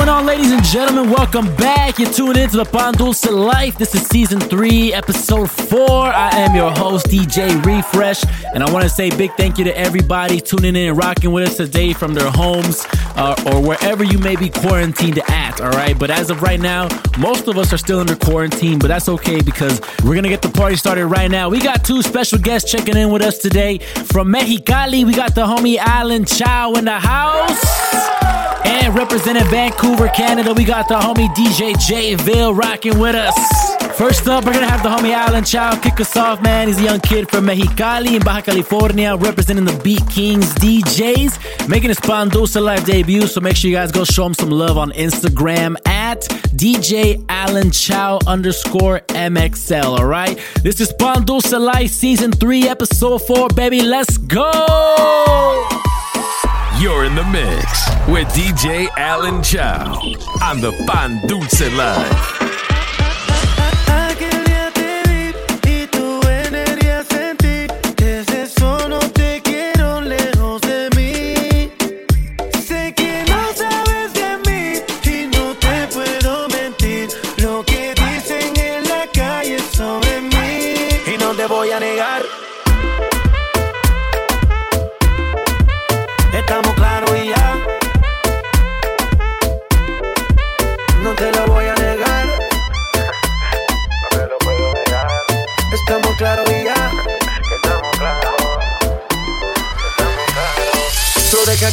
Going on, ladies and gentlemen? Welcome back. You're tuning into the Pan Dulce Life. This is season three, episode four. I am your host, DJ Refresh, and I want to say big thank you to everybody tuning in and rocking with us today from their homes uh, or wherever you may be quarantined at. All right, but as of right now, most of us are still under quarantine, but that's okay because we're gonna get the party started right now. We got two special guests checking in with us today from Mexicali. We got the homie Alan Chow in the house. And representing Vancouver, Canada, we got the homie DJ J Ville rocking with us. First up, we're gonna have the homie Alan Chow kick us off, man. He's a young kid from Mexicali in Baja California, representing the Beat Kings DJs, making his Pan Dulce live debut. So make sure you guys go show him some love on Instagram at DJ Alan Chow underscore MXL. All right, this is Pan Dulce Live season three, episode four, baby. Let's go. You're in the mix with DJ Alan Chow on the Pan Dulce Live.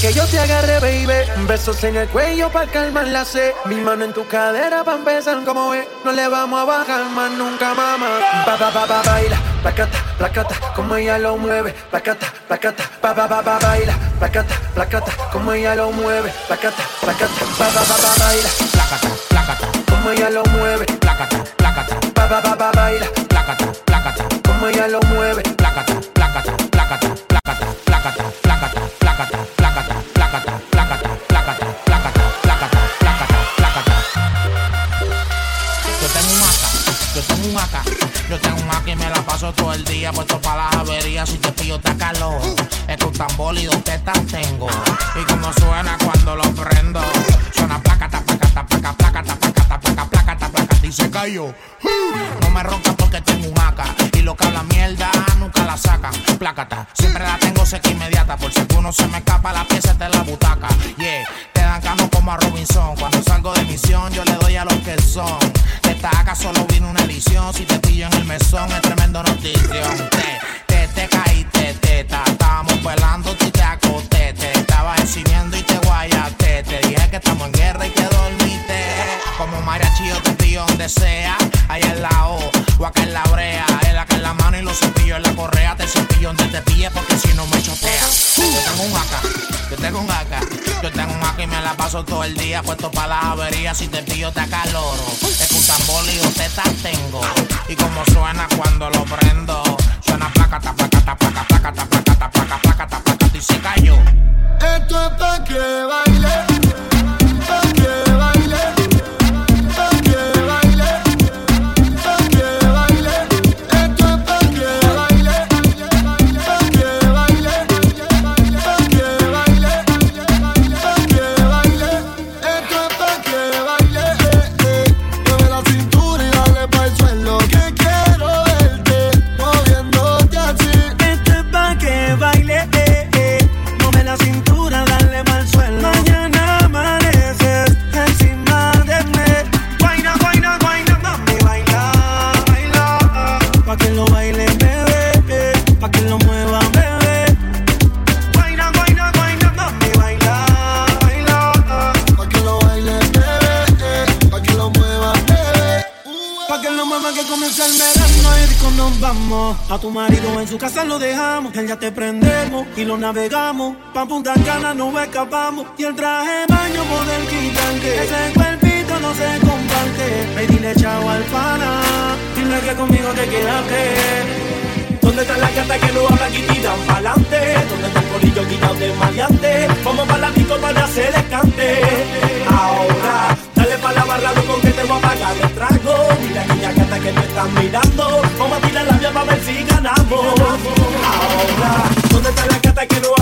Que yo te agarre, baby. Besos en el cuello para calmar la sed. Mi mano en tu cadera para empezar como es. No le vamos a bajar más nunca, mamá. Pa, pa, pa, pa, baila. Placata, placata, como ella lo mueve. Placata, placata, pa, pa, pa, pa, baila. Placata, placata, como ella lo mueve. Placata, placata, pa, pa, pa, pa, baila. Placata, placata, como ella lo mueve. Placata, placata, pa, pa, pa, pa, baila. Placata, placata, como ella lo mueve. Placata, placata, placata, placata, placata, placata, todo el día puesto para las averías. Si te pillo, te calor. Es un tambor y dos tetas tengo. Y como suena cuando lo prendo, suena placata, placata, placa, placata, placata, placa, placata y se cayó. No me ronca porque tengo un y lo que habla mierda nunca la sacan. Placata, siempre la tengo seca inmediata por si alguno se me escapa la pieza de la butaca. Yeah, dan cano como a Robinson. Cuando salgo de misión yo le doy a los que son. De acá solo vino una edición. Si te pillo en el mesón es tremendo notición. Te, te, te caíste, teta. Estábamos pelando y te acosté. Te estaba exhibiendo y te guayaste. Te dije que estamos en guerra y que dormiste. Como mariachi yo te pillo donde sea. Allá en la O o acá en la brea. El acá en la mano y los cepillos en la correa. Te cepillo donde te pille porque si no me chotea. Yo tengo un acá, yo tengo un acá. Yo tengo un acá y me la paso todo el día puesto para las averías. Si te pillo te acaloro. Escuchan y dos tetas tengo. Y como suena cuando navegamos. Pa' Punta Cana no escapamos y el traje baño por el quitan que ese cuerpito no se comparte. Ve dile chao al pana, dile que conmigo te quedaste. ¿Dónde está la gata que no habla y tiran pa'lante? ¿Dónde está el corillo quitado de maleante? Vamos para la disco para hacer el cante. Ahora, dale pa' la barra, loco, que te voy a pagar el trago. Mira aquella gata que me están mirando. Vamos a tirar la vía para ver si ganamos. Ahora, ¿dónde está la gata que no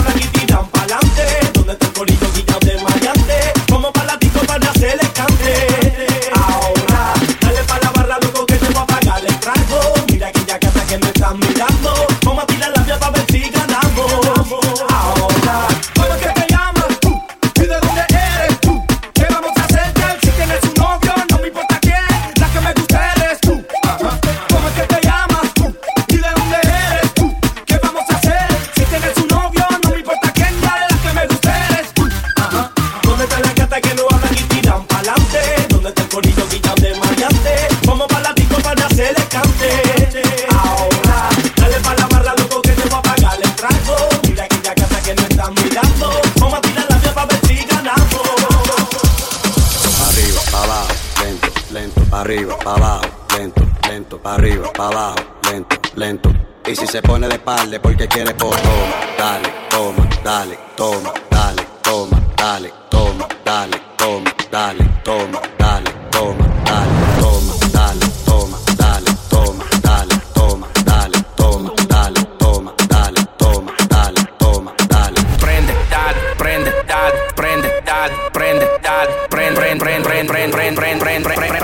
para arriba, para abajo, lento, lento. Y si se pone de espalda porque quiere por toma, dale, toma, dale, toma, dale, toma, dale, toma, dale, toma, dale, toma, dale, toma, dale, toma, dale, toma, dale, toma, dale, toma, dale, toma, dale, toma, dale, toma, dale, toma, dale. prende, dale, prende, dale, prende, dale, prende, dale, prende, prende, prende, prende, prende, prende, prende, prende,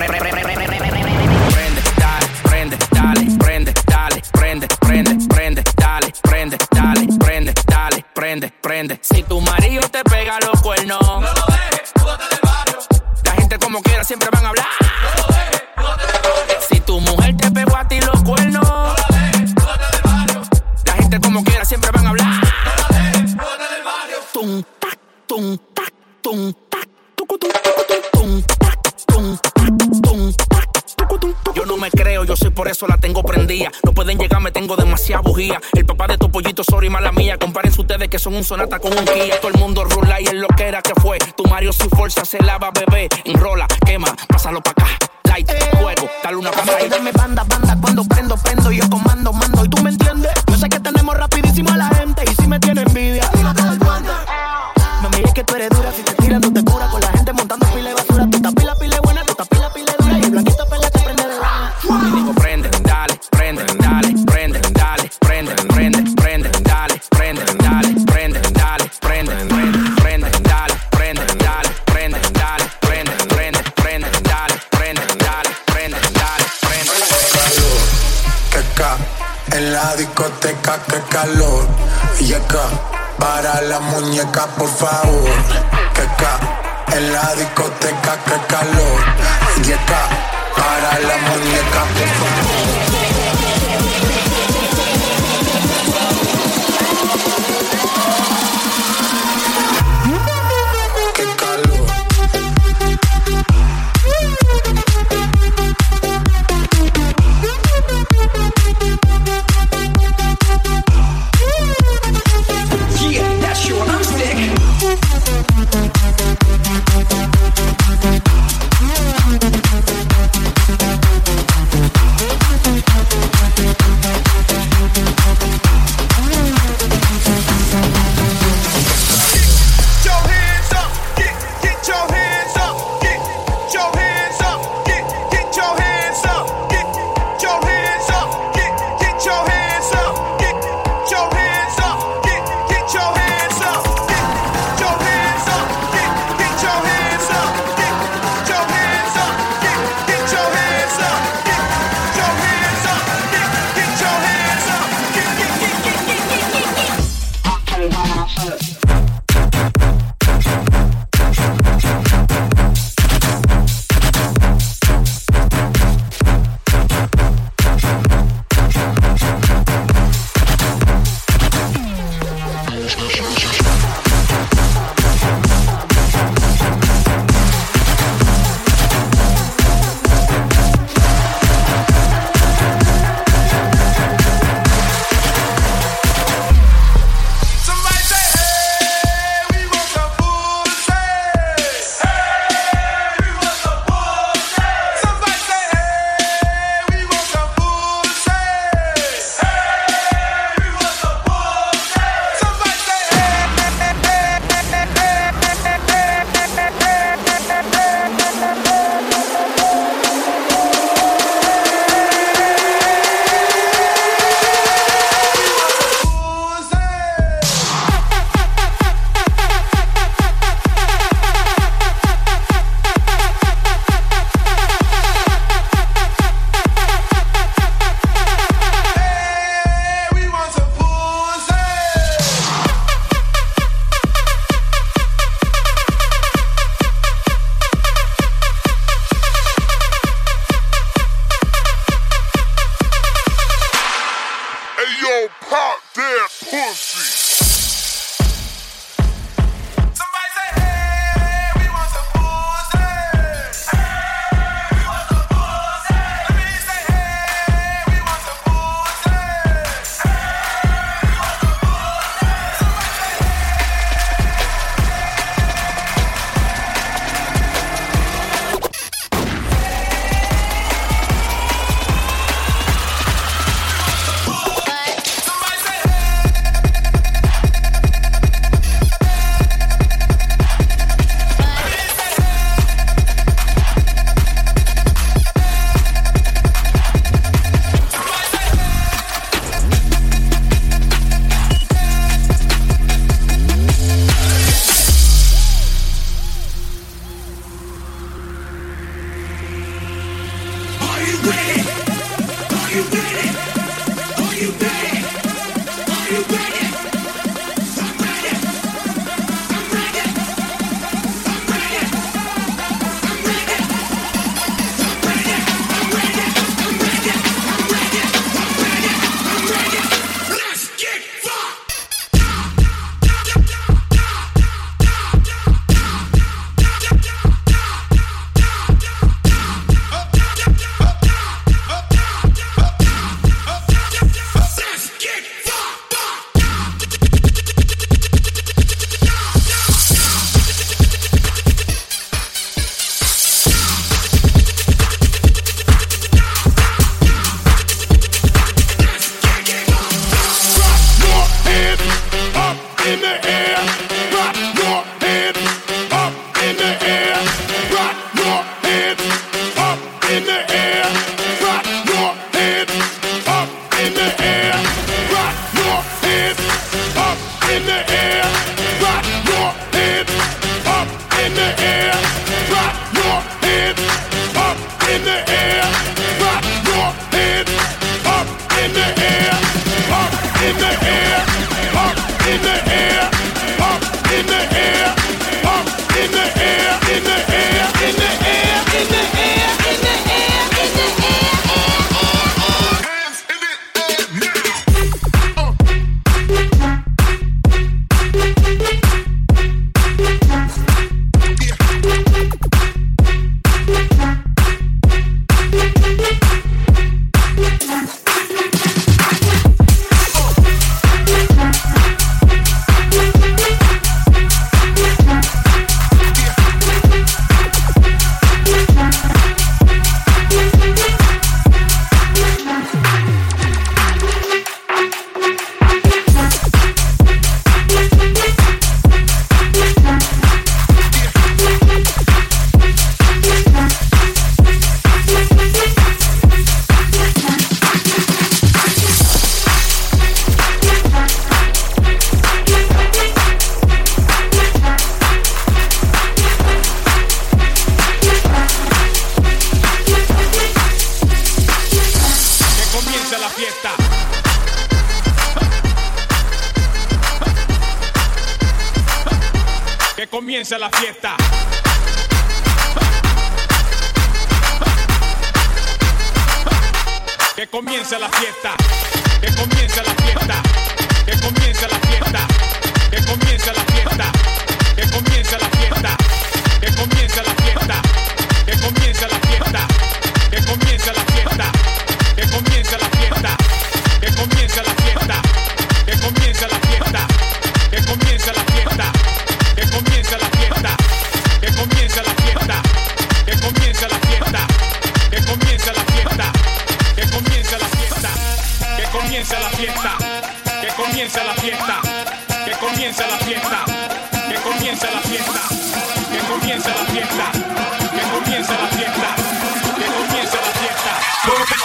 El papá de tu pollito, sorry, mala mía. Comparen ustedes que son un sonata con un Kia. Todo el mundo rula y es lo que era que fue. Tu Mario sin fuerza se lava, bebé. Enrola, quema, pásalo pa' acá. Light, fuego, dale una pasada. Dame banda, banda, cuando prendo, prendo, yo comando, mando, y tú me por favor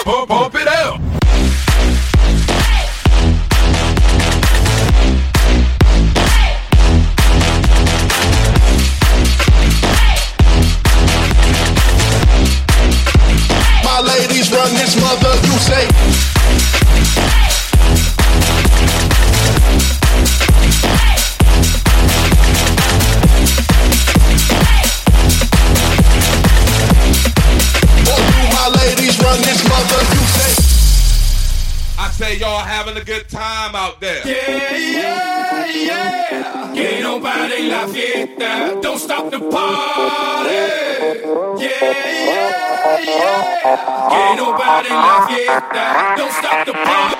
pop, pop. yeah, yeah. Ain't nobody left yet. Don't stop the party.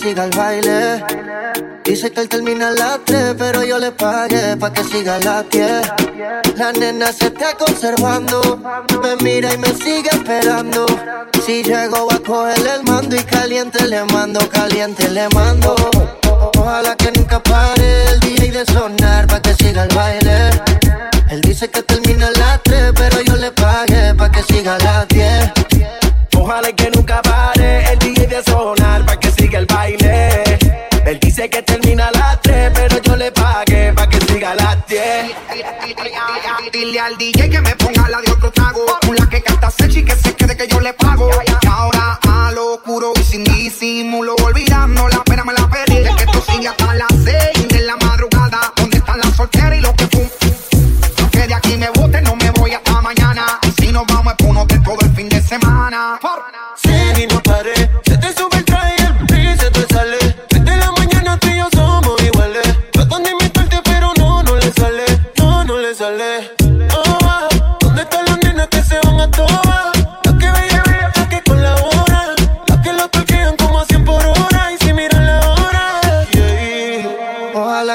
Siga el baile. Dice que él termina a las 3, pero yo le pagué pa' que siga a las 10. La nena se está conservando, me mira y me sigue esperando. Si llego a cogerle el mando y caliente le mando, caliente le mando. Ojalá que nunca pare el DJ de sonar pa' que siga el baile. Él dice que termina a las 3, pero yo le pagué pa' que siga a las 10. Ojalá que nunca pare el DJ de sonar pa' que siga el baile. Él dice que termina a las 3, pero yo le pagué pa' que siga a las 10. Dile al DJ que me ponga la de otro trago. La que canta Sechi que se quede que yo le pago. Y ahora a lo oscuro y sin disimulo. Olvidando la pena me la perdí. De que esto sigue hasta las 6 de la madrugada. ¿Dónde están las solteras y los que fum? Que de aquí me bote, no me voy hasta mañana. Y si nos vamos es por un hotel todo el fin de semana.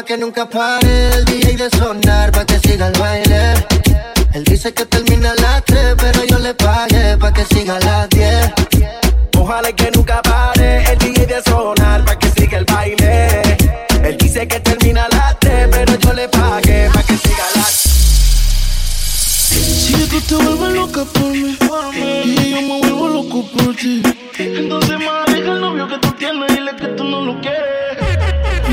Que nunca pare el DJ de sonar pa' que siga el baile. Él dice que termina a las 3, pero yo le pagué pa' que siga a las 10. Ojalá que nunca pare el DJ de sonar pa' que siga el baile. Él dice que termina a las 3, pero yo le pagué pa' que siga a las Si que te vuelves loca por mí y yo me vuelvo loco por ti. Entonces más deja el novio que tú tienes y dile que tú no lo quieres.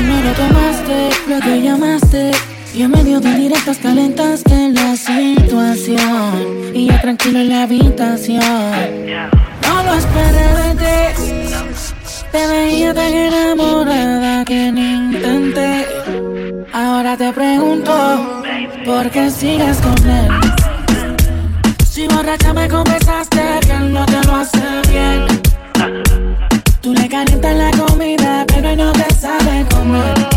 Primero tomaste, luego llamaste y en medio de directas calentaste la situación y yo tranquilo en la habitación. No lo esperé de ti, te veía tan enamorada que ni intenté. Ahora te pregunto, ¿por qué sigues con él? Si borracha me confesaste que no te lo hace bien. Tú le calientas la comida, pero no te sabe comer.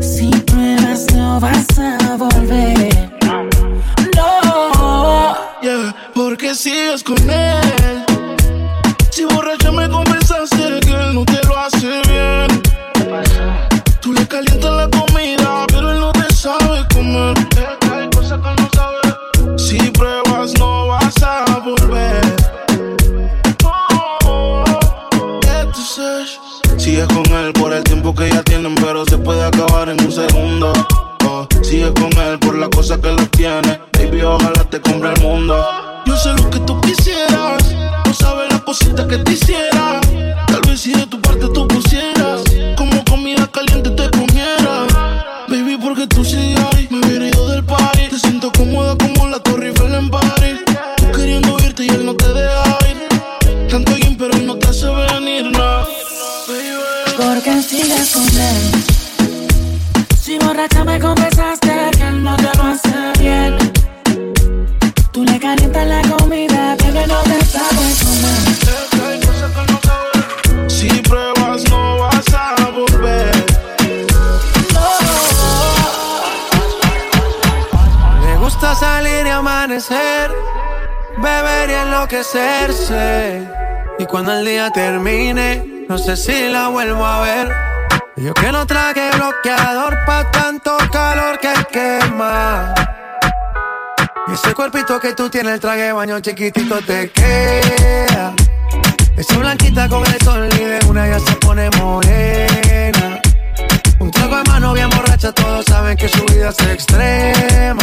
Si pruebas, no vas a volver. No. Yeah, porque sigues con él. Sigues con él por el tiempo que ya tienen, pero se puede acabar en un segundo. Oh, sigues con él por la cosa que lo tiene. Baby, ojalá te compre el mundo. Yo sé lo que tú quisieras. No sabes las cositas que te hiciera. Tal vez si de tu parte tú Y cuando el día termine, no sé si la vuelvo a ver. Yo que no traje bloqueador pa' tanto calor que quema. Y ese cuerpito que tú tienes, el traje baño chiquitito te queda. Esa blanquita con el sol y de una ya se pone morena. Un trago de mano bien borracha, todos saben que su vida es extrema.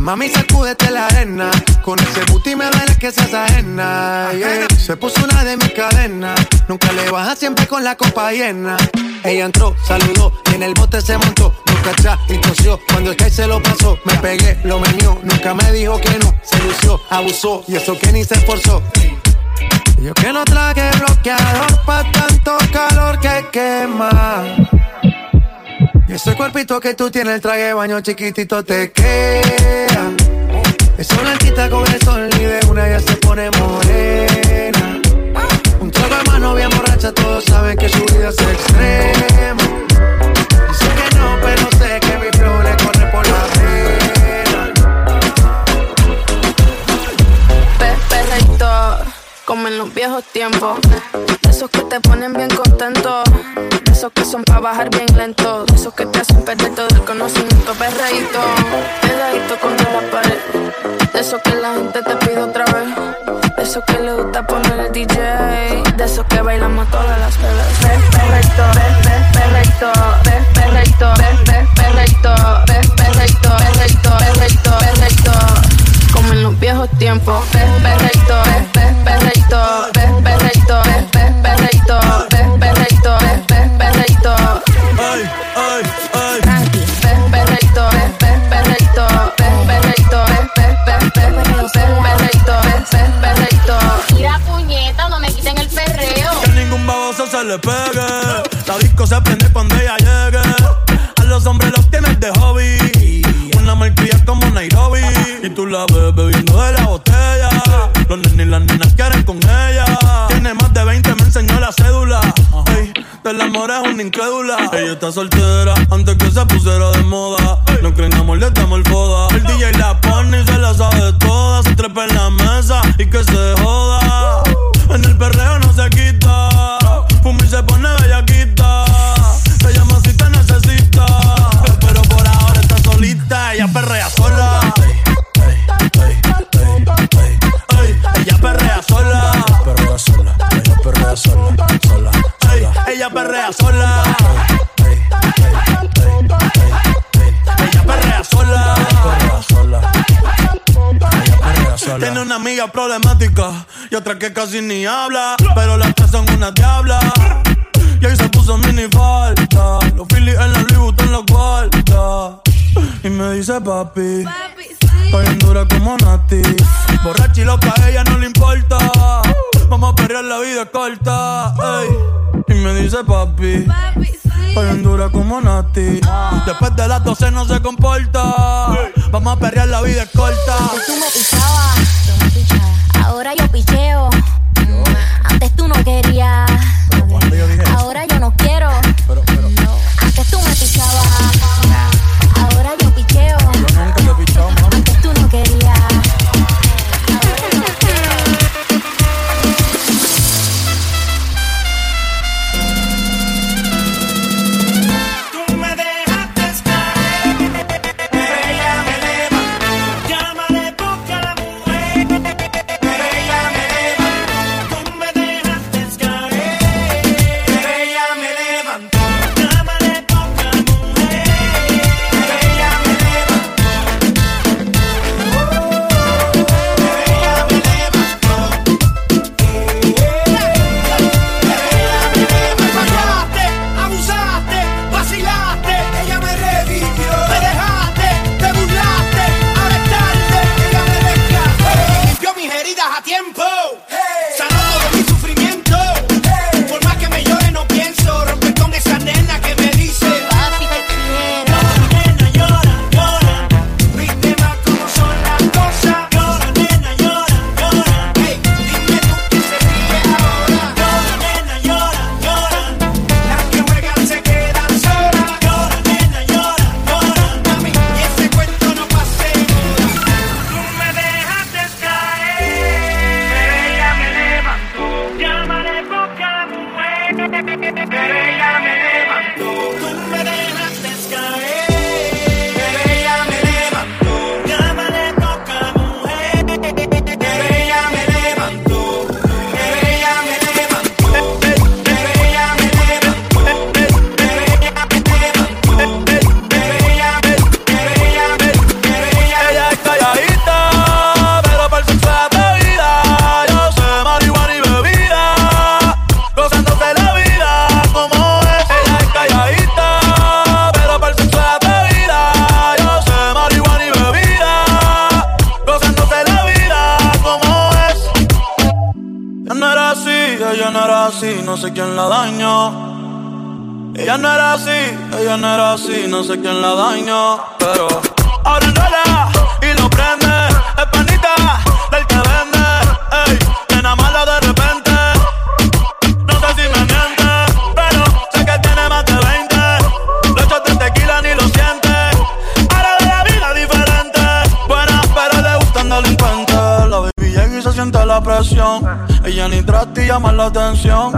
Mami, sacúdete la arena. Con ese booty me duele que seas ajena. Se puso una de mis cadenas. Nunca le baja siempre con la copa llena. Ella entró, saludó y en el bote se montó. Nunca atrás y tosió. Cuando el que se lo pasó, me pegué, lo menió. Nunca me dijo que no. Se lució, abusó y eso que ni se esforzó. Yo que no traje bloqueador pa' tanto calor que quema. Y ese cuerpito que tú tienes, el traje de baño chiquitito te queda. Esa blanquita con el sol y de una ya se pone morena. Un trago de mano bien borracha, todos saben que su vida es extrema. Dice que no, pero sé como en los viejos tiempos. De esos que te ponen bien contento. De esos que son para bajar bien lento. De esos que te hacen perder todo el conocimiento. Perreíto, pegadito contra la pared. De esos que la gente te pide otra vez. De esos que le gusta poner el DJ. De esos que bailamos todas las veces. Pe- Perreíto, pe- pe- perreíto, pe- perreíto, pe- pe- perreíto, pe- perreíto, perreíto, perreíto, perreíto como en los viejos tiempos. Soltera otra que casi ni habla. Pero las tres son una diabla. Y ahí se puso mini falta. Los Phillies en la Louis Vuitton los guarda. Y me dice papi. Estoy en dura como Nati. Borracha y loca, a ella no le importa. Vamos a perrear, la vida corta. ey. Y me dice papi. Estoy en dura como Nati. Después de las 12 no se comporta. Vamos a perrear, la vida corta. Sé quién la dañó. Ella no era así, ella no era así, no sé quién la dañó. Pero ahora enrola y lo prende. Es panita del que vende. Ey, nena mala de repente. No sé si me miente, pero sé que tiene más de 20. Los shots de tequila ni lo siente. Ahora de la vida diferente. Buena, pero le gustan delincuentes. La baby llega y se siente la presión. Ella ni trata y llama la atención.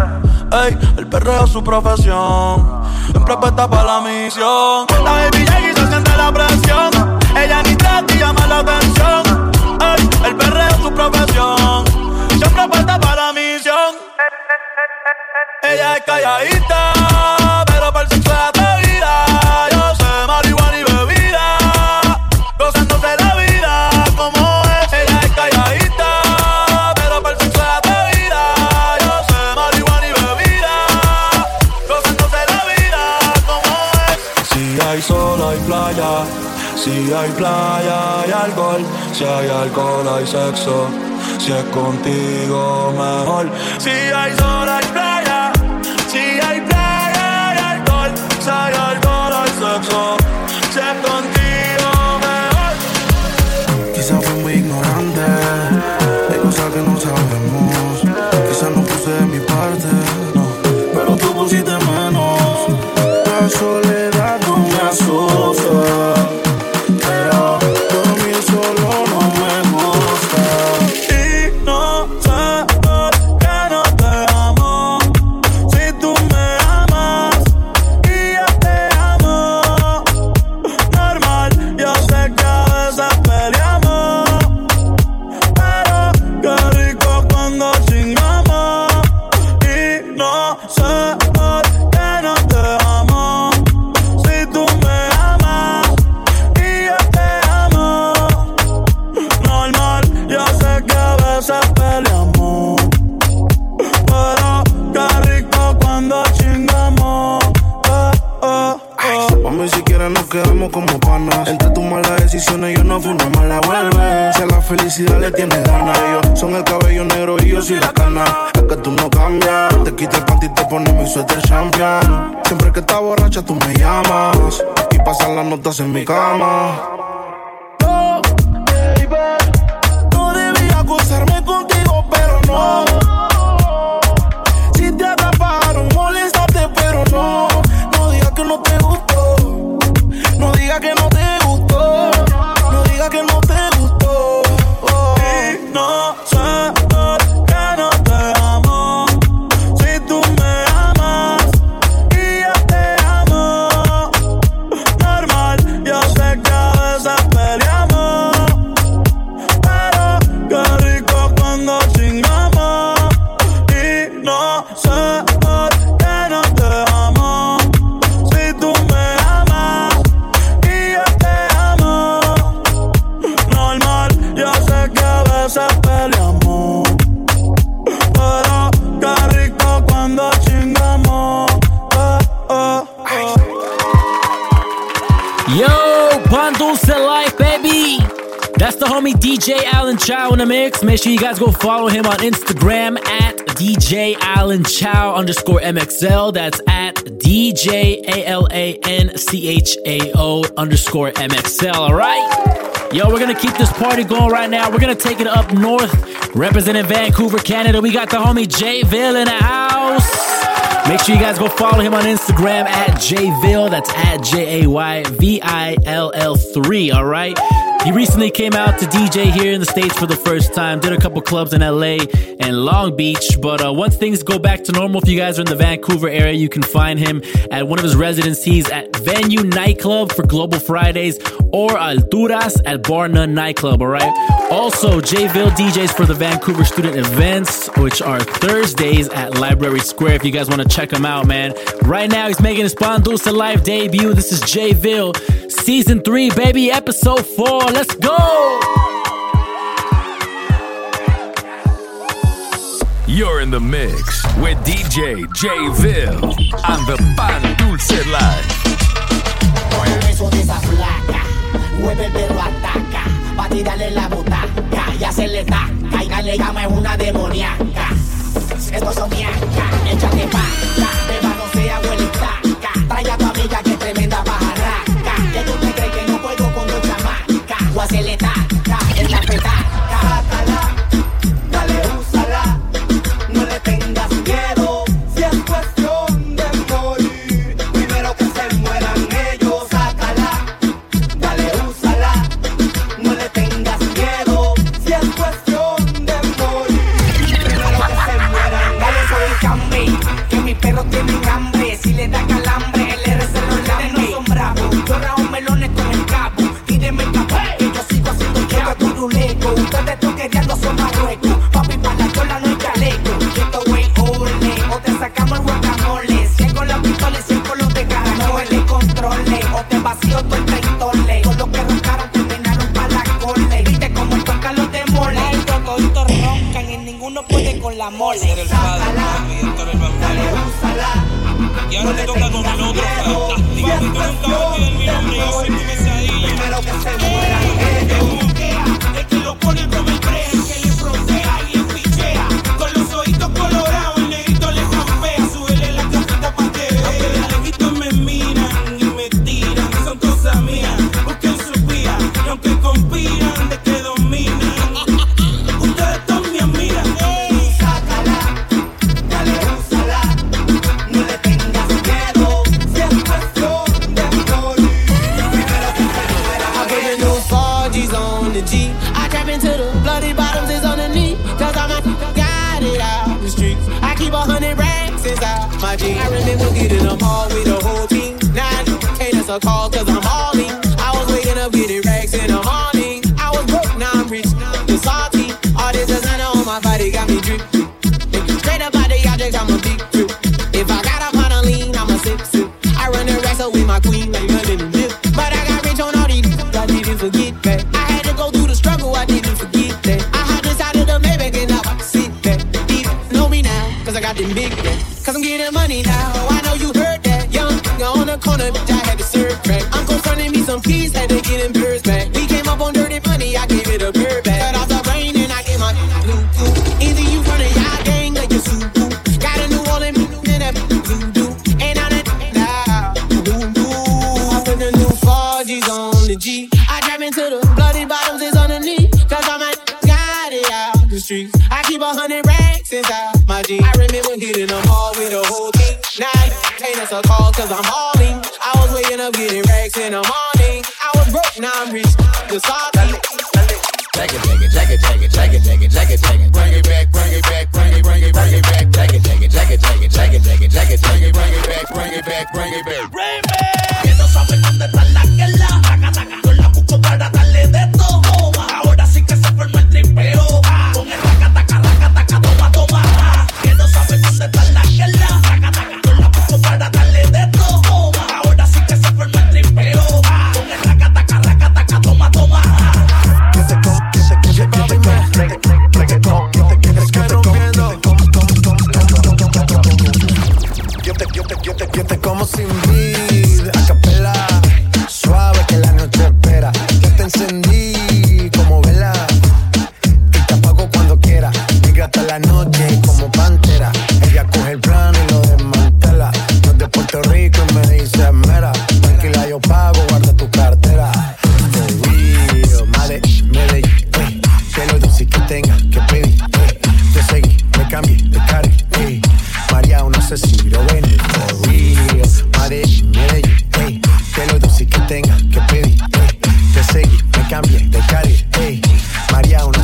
Ey, el perreo es su profesión. Siempre puesta para la misión. La baby y se siente la presión. Ella ni trata y llama la atención. Ey, el perreo es su profesión. Siempre puesta para la misión. Ella es calladita, si hay playa hay alcohol, si hay alcohol hay sexo. Si es contigo mejor. Si hay sol hay playa, si hay playa hay alcohol, si hay alcohol hay sexo. Si es contigo mejor. Quizás fui muy ignorante, hay cosas que no sabemos. Quizás no puse de mi parte, no, pero tú pusiste menos. La soledad no me asusta, homie DJ Alan Chow in the mix. Make sure you guys go follow him on Instagram at DJ Alan Chow underscore MXL. That's at DJ A L A N C H A O underscore MXL. All right. Yo, we're gonna keep this party going right now. We're gonna take it up north, representing Vancouver, Canada. We got the homie Jayville in the house. Make sure you guys go follow him on Instagram at Jayville. That's at J A Y V I L L 3. All right. He recently came out to DJ here in the States for the first time, did a couple clubs in LA and Long Beach. But uh, once things go back to normal, if you guys are in the Vancouver area, you can find him at one of his residencies at Venue Nightclub for Global Fridays or Alturas at Bar None Nightclub. All right. Also, Jayville DJs for the Vancouver student events, which are Thursdays at Library Square. If you guys want to check him out, man. Right now, he's making his Dulce live debut. This is Jayville, season three, baby, episode four let's go. You're in the mix with DJ Jville on the Pan Dulce Live. Su flaca, mueve ataca, pa' tirarle la butaca y hacerle taca, y dale gama es una demoníaca. Estos son échate pa' money now. I know you heard that young nigga on the corner, bitch. I had to serve crack. I'm confronting me some keys, had to get him. cause I'm hauling. I was waking up getting racks in the morning. I was broke, now I'm rich. The salty. Take it, take it, take it, take it, take it, take it, take it, take it. Bring it back, bring it back, bring it, bring it, bring it back. Take it, take it, take it, take it, take it, take it, take it, take it, bring it back, bring it back, bring it back.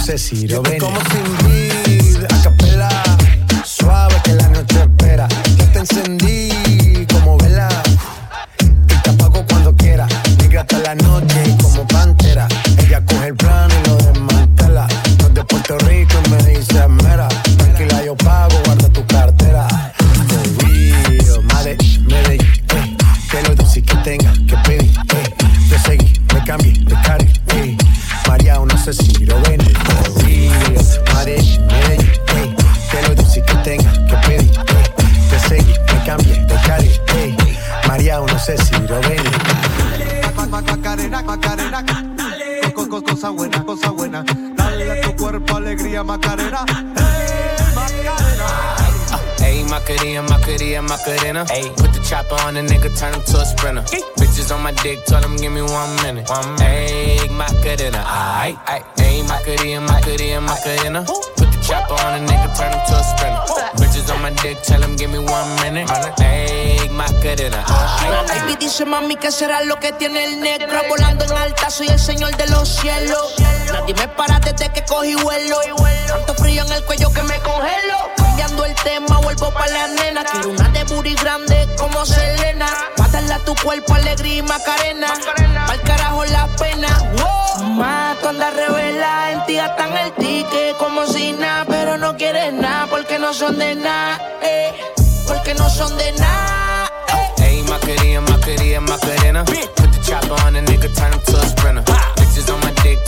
Lo ven. como sin a capela, suave que la noche espera. Ya te encendí on the nigga, turn him to a sprinter. Bitches on my dick, tell him give me one minute. One minute. Ayy, Macarena, aight, aight. Ayy, Macarena, Macarena, Macarena. Put the chopper on the nigga, turn him to a sprinter. Bitches on my dick, tell him give me one minute. Ayy, Macarena, aight. Baby dice mami que será lo que tiene el negro Volando en alta, soy el señor de los cielos Nadie me para desde que cogí vuelo Tanto frío en el cuello que me congelo. Cambiando el tema, vuelvo pa' la nena. Quiero una de booty grande como Selena. Pa' darle a tu cuerpo alegría y macarena. Pa'l carajo la pena. Wow. Mato anda revela, en ti gastan el ticket como si nada. Pero no quieres nada porque no son de nada eh, Porque no son de nada Ayy, Macarena, Macarena, Macarena. Put the chopper on the nigga, turn him to a sprinter. Bitches on my dick,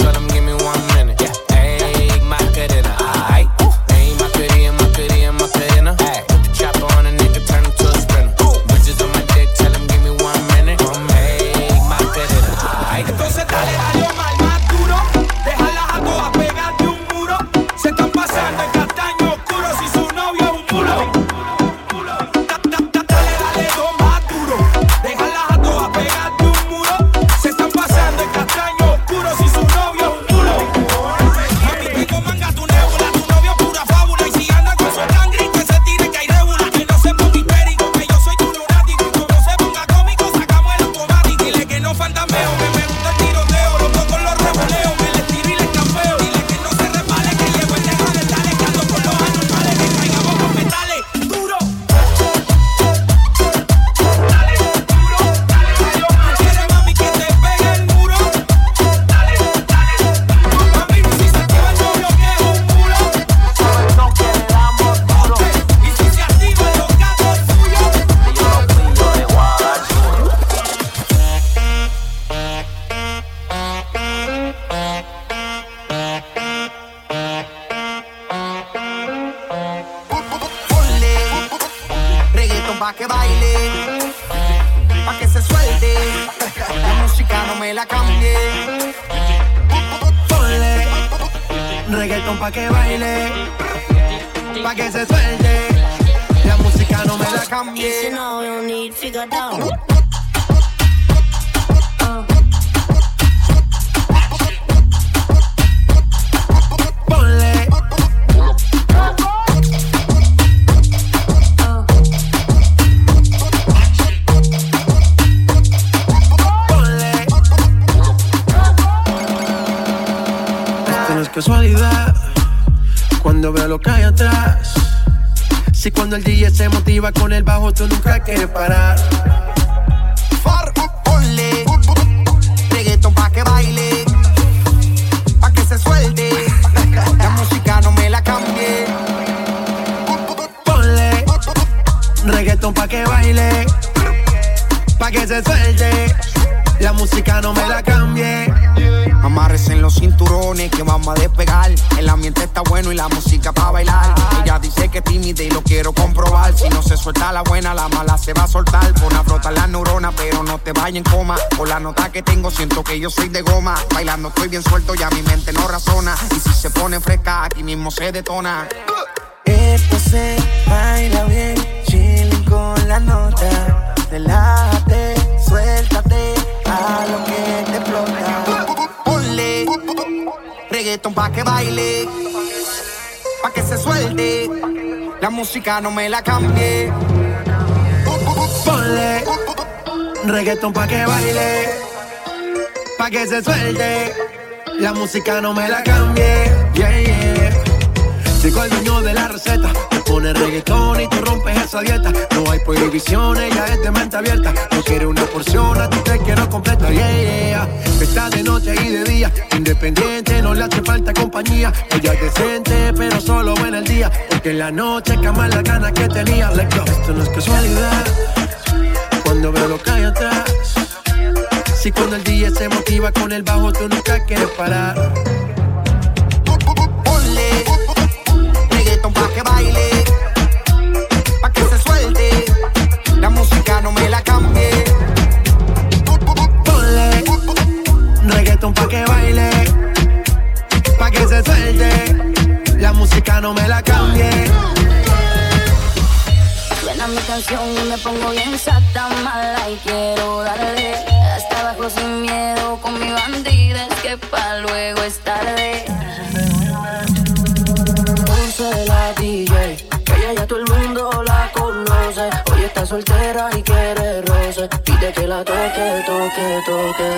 atrás. Si cuando el DJ se motiva con el bajo Tú nunca quieres parar. Far, ponle. Reggaeton pa' que baile, pa' que se suelte. La música no me la cambie. Ponle. Reggaeton pa' que baile. Pa' que se suelte. La música no me la cambie Amárrese en los cinturones que vamos a despegar. El ambiente está bueno y la música para bailar. Ella dice que es tímida y lo quiero comprobar. Si no se suelta la buena, la mala se va a soltar. Pon a frotar las neuronas, pero no te vayas en coma. Por la nota que tengo, siento que yo soy de goma. Bailando estoy bien suelto, ya mi mente no razona. Y si se pone fresca, aquí mismo se detona. Esto se baila bien, chilling con la nota. Suéltate a lo reggaeton pa' que baile, pa' que se suelte. La música no me la cambie. Ponle reggaeton pa' que baile Pa' que se suelte La música no me la cambie Yeah, yeah Digo el dueño de la receta pone reggaetón y tú rompes esa dieta. No hay prohibiciones, ya es de mente abierta. No quiere una porción, a ti te quiero completa. Yeah, yeah Está de noche y de día. Independiente, no le hace falta compañía. Ella es decente, pero solo en el día. Porque en la noche cama las ganas que tenía. Let's go. Esto no es casualidad. Cuando veo lo que hay atrás. Si cuando el DJ se motiva con el bajo Tú nunca quieres parar. Ponle reggaeton pa' que baile, pa' que se suelte. La música no me la cambie. Ponle reggaeton pa' que baile, pa' que se suelte. La música no me la cambie. Suena mi canción y me pongo bien sata mala y quiero darle soltera y quiere roce. Pide que la toque, toque, toque.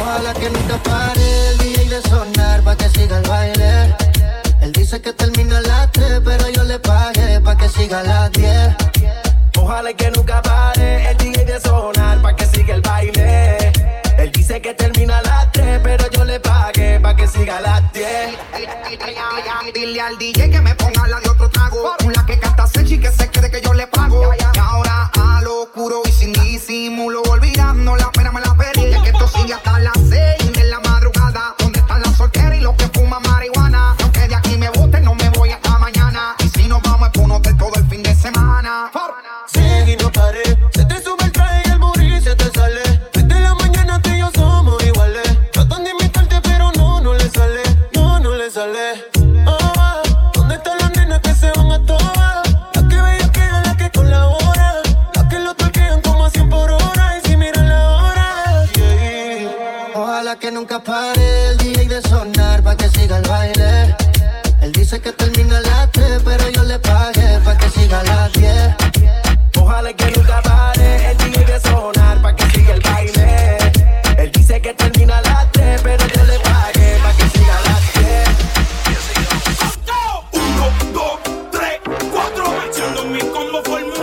Ojalá que nunca pare el DJ de sonar pa' que siga el baile. Él dice que termina a las 3, pero yo le pagué pa' que siga a las 10. Ojalá que nunca pare el DJ de sonar pa' que siga el baile. Él dice que termina a las 3, pero yo le pagué pa' que siga a las 10. Dile al DJ que me ponga la de otro trago chica se cree que yo le pago. Y ahora a lo oscuro y sin disimulo, olvidando la pena me la perdí. que esto sigue hasta la mi combo forma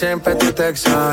siempre te exageras.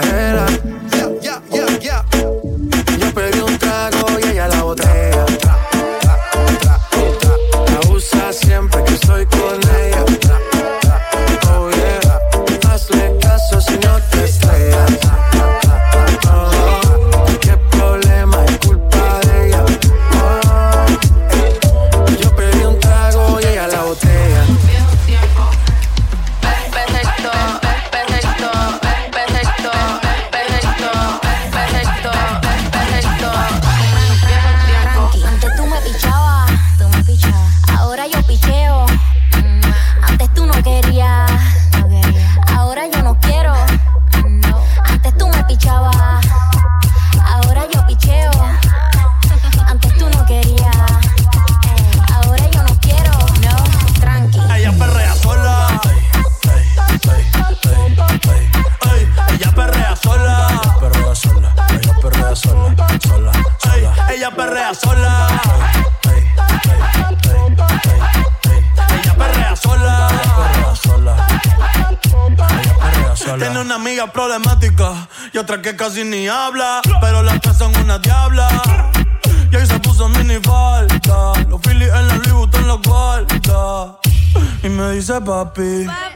papi.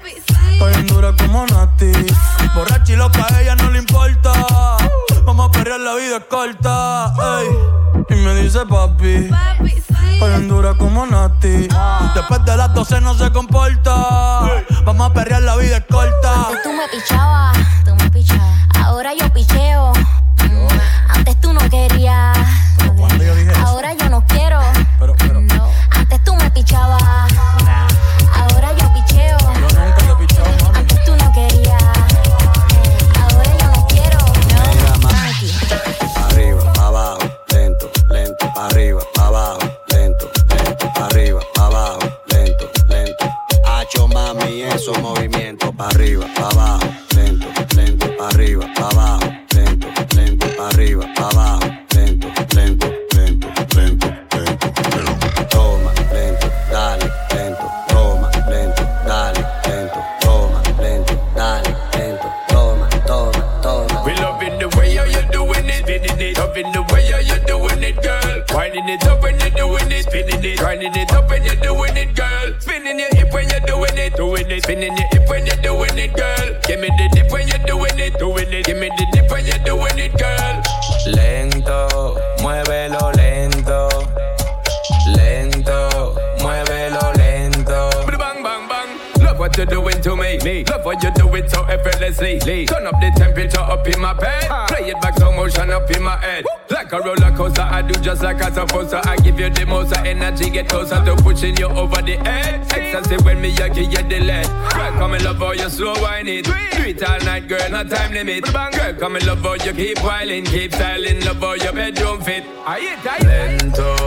limit. Girl, come and love how you keep whiling, keep styling, love how your bedroom fit. I hit, I hit.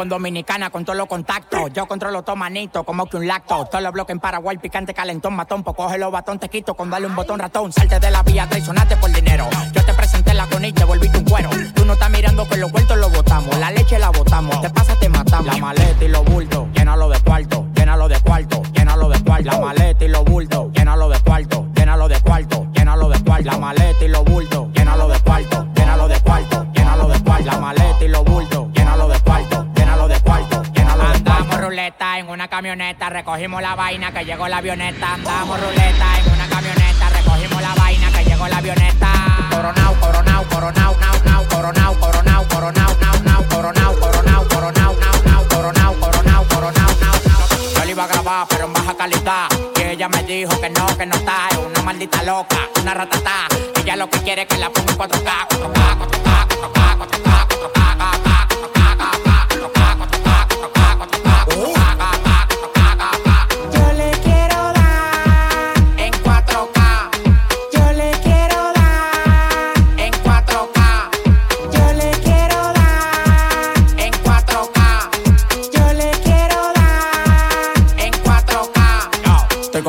con Dominicana, con todos los contactos. Yo controlo todo manito, como que un lacto. Todo lo bloque en Paraguay, picante, calentón, matón. Pues coge los batón, te quito con darle un botón ratón. Salte de la vía, traicionaste por dinero. Yo te presenté la con y te volviste un cuero. Tú no estás mirando que los vueltos lo botamos. La leche la botamos, te pasa, te matamos. La maleta y los bultos, llénalo de cuarto, llénalo de cuarto, llénalo de cuarto. La maleta y los bultos, llénalo de cuarto, llénalo de cuarto, llénalo de cuarto. La maleta y los bultos, llénalo de cuarto, llénalo de cuarto, llénalo de cuarto. La maleta y los bultos. Ruleta en una camioneta, recogimos la vaina que llegó la avioneta. Andamos ruleta en una camioneta, recogimos la vaina que llegó la avioneta. Coronao, coronao, coronao, nao, nao, coronao, coronao, coronao, nao, nao, coronao, coronao, coronao, nao, nao, coronao, coronao, coronao, nao. Yo le iba a grabar, pero en baja calidad. Y ella me dijo que no, que no está. Es una maldita loca, una ratata. Ella lo que quiere es que la ponga en 4K, 4K, 4K, 4K, 4K, 4K,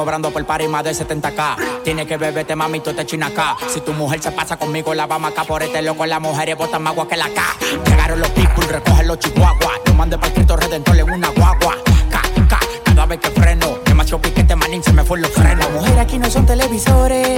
cobrando por par y más de 70k. Tiene que beberte, mami, tú te acá. Si tu mujer se pasa conmigo, la vamos acá por este loco. Las mujeres botan más agua que la K. Llegaron los people, recogen los chihuahuas. Yo mandé para Cristo Redentor en una guagua. K, K, cada vez que freno. Demasiado piquete, manín, se me fue los frenos. Las mujeres aquí no son televisores,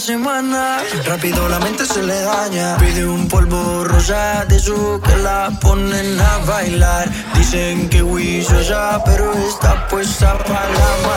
semana, rápido la mente se le daña. Pide un polvo rosa de su que la ponen a bailar. Dicen que Wiso ya, pero está puesta para la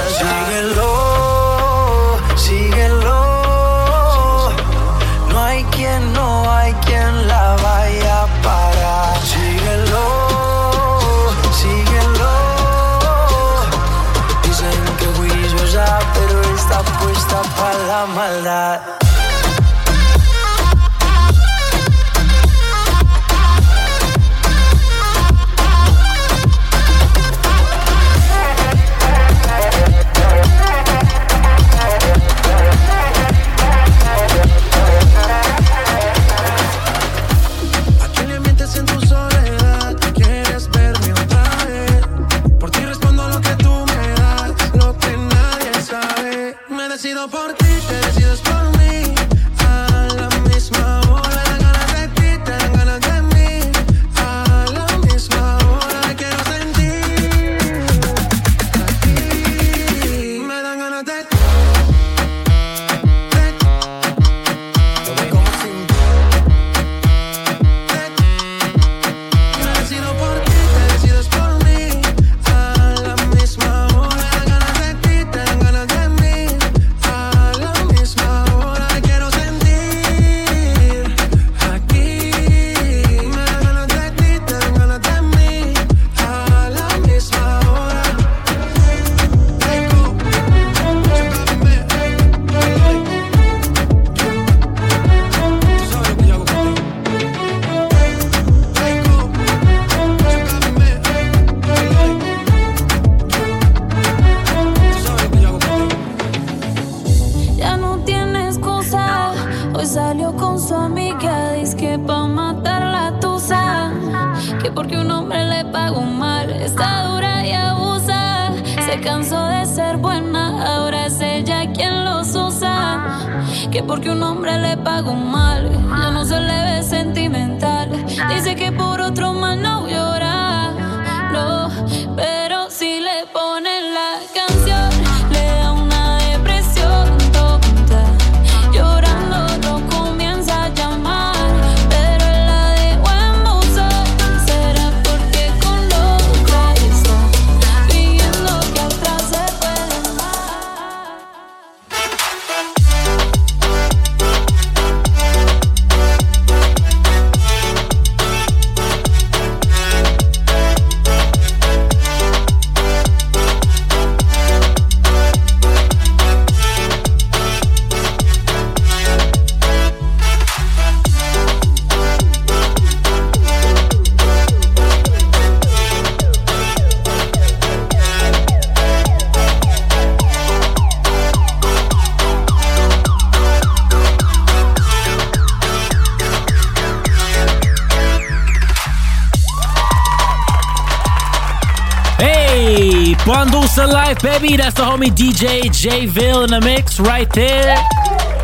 Life, baby. That's the homie DJ Jville in the mix right there.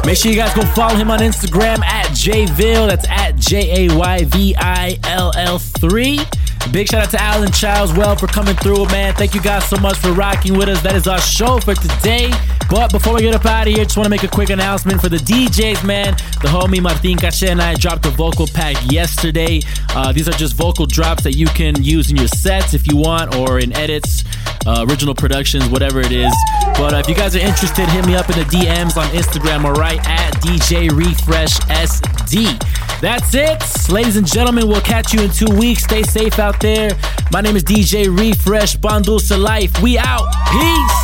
Make sure you guys go follow him on Instagram at Jville. That's at J A Y V I L L 3. Big shout out to Alan Childs well for coming through, man. Thank you guys so much for rocking with us. That is our show for today. But before we get up out of here, just want to make a quick announcement for the DJs, man. The homie Martin Cache and I dropped a vocal pack yesterday. Uh, these are just vocal drops that you can use in your sets if you want, or in edits, uh, original productions, whatever it is. But uh, if you guys are interested, hit me up in the DMs on Instagram, all right, at DJ Refresh SD. That's it. Ladies and gentlemen, we'll catch you in two weeks. Stay safe out there. My name is DJ Refresh, to Life. We out. Peace.